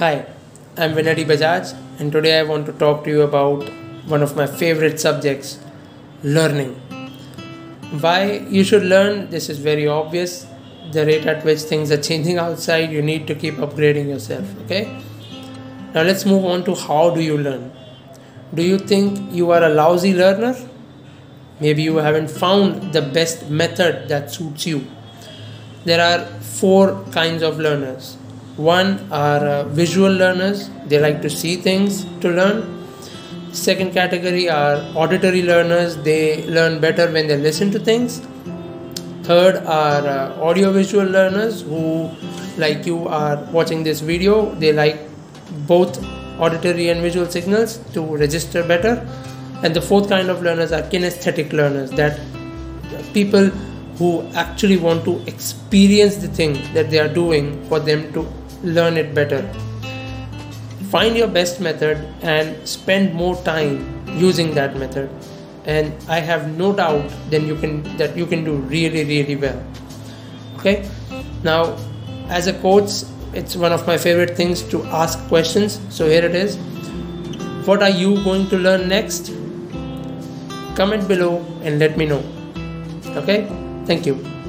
Hi, I'm Vinati Bajaj, and today I want to talk to you about one of my favorite subjects learning. Why you should learn, this is very obvious. The rate at which things are changing outside, you need to keep upgrading yourself. Okay, now let's move on to how do you learn. Do you think you are a lousy learner? Maybe you haven't found the best method that suits you. There are four kinds of learners one are uh, visual learners, they like to see things to learn. Second category are auditory learners, they learn better when they listen to things. Third are uh, audio-visual learners who, like you, are watching this video, they like both auditory and visual signals to register better. And the fourth kind of learners are kinesthetic learners, that people who actually want to experience the thing that they are doing for them to learn it better. Find your best method and spend more time using that method. And I have no doubt then you can that you can do really really well. Okay? Now as a coach it's one of my favorite things to ask questions. So here it is. What are you going to learn next? Comment below and let me know. Okay? Thank you.